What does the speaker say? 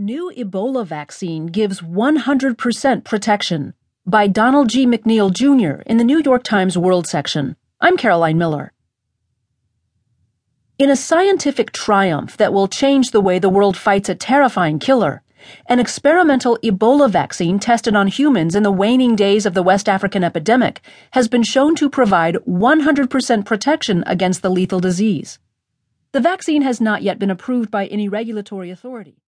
New Ebola vaccine gives 100% protection by Donald G. McNeil Jr. in the New York Times World section. I'm Caroline Miller. In a scientific triumph that will change the way the world fights a terrifying killer, an experimental Ebola vaccine tested on humans in the waning days of the West African epidemic has been shown to provide 100% protection against the lethal disease. The vaccine has not yet been approved by any regulatory authority.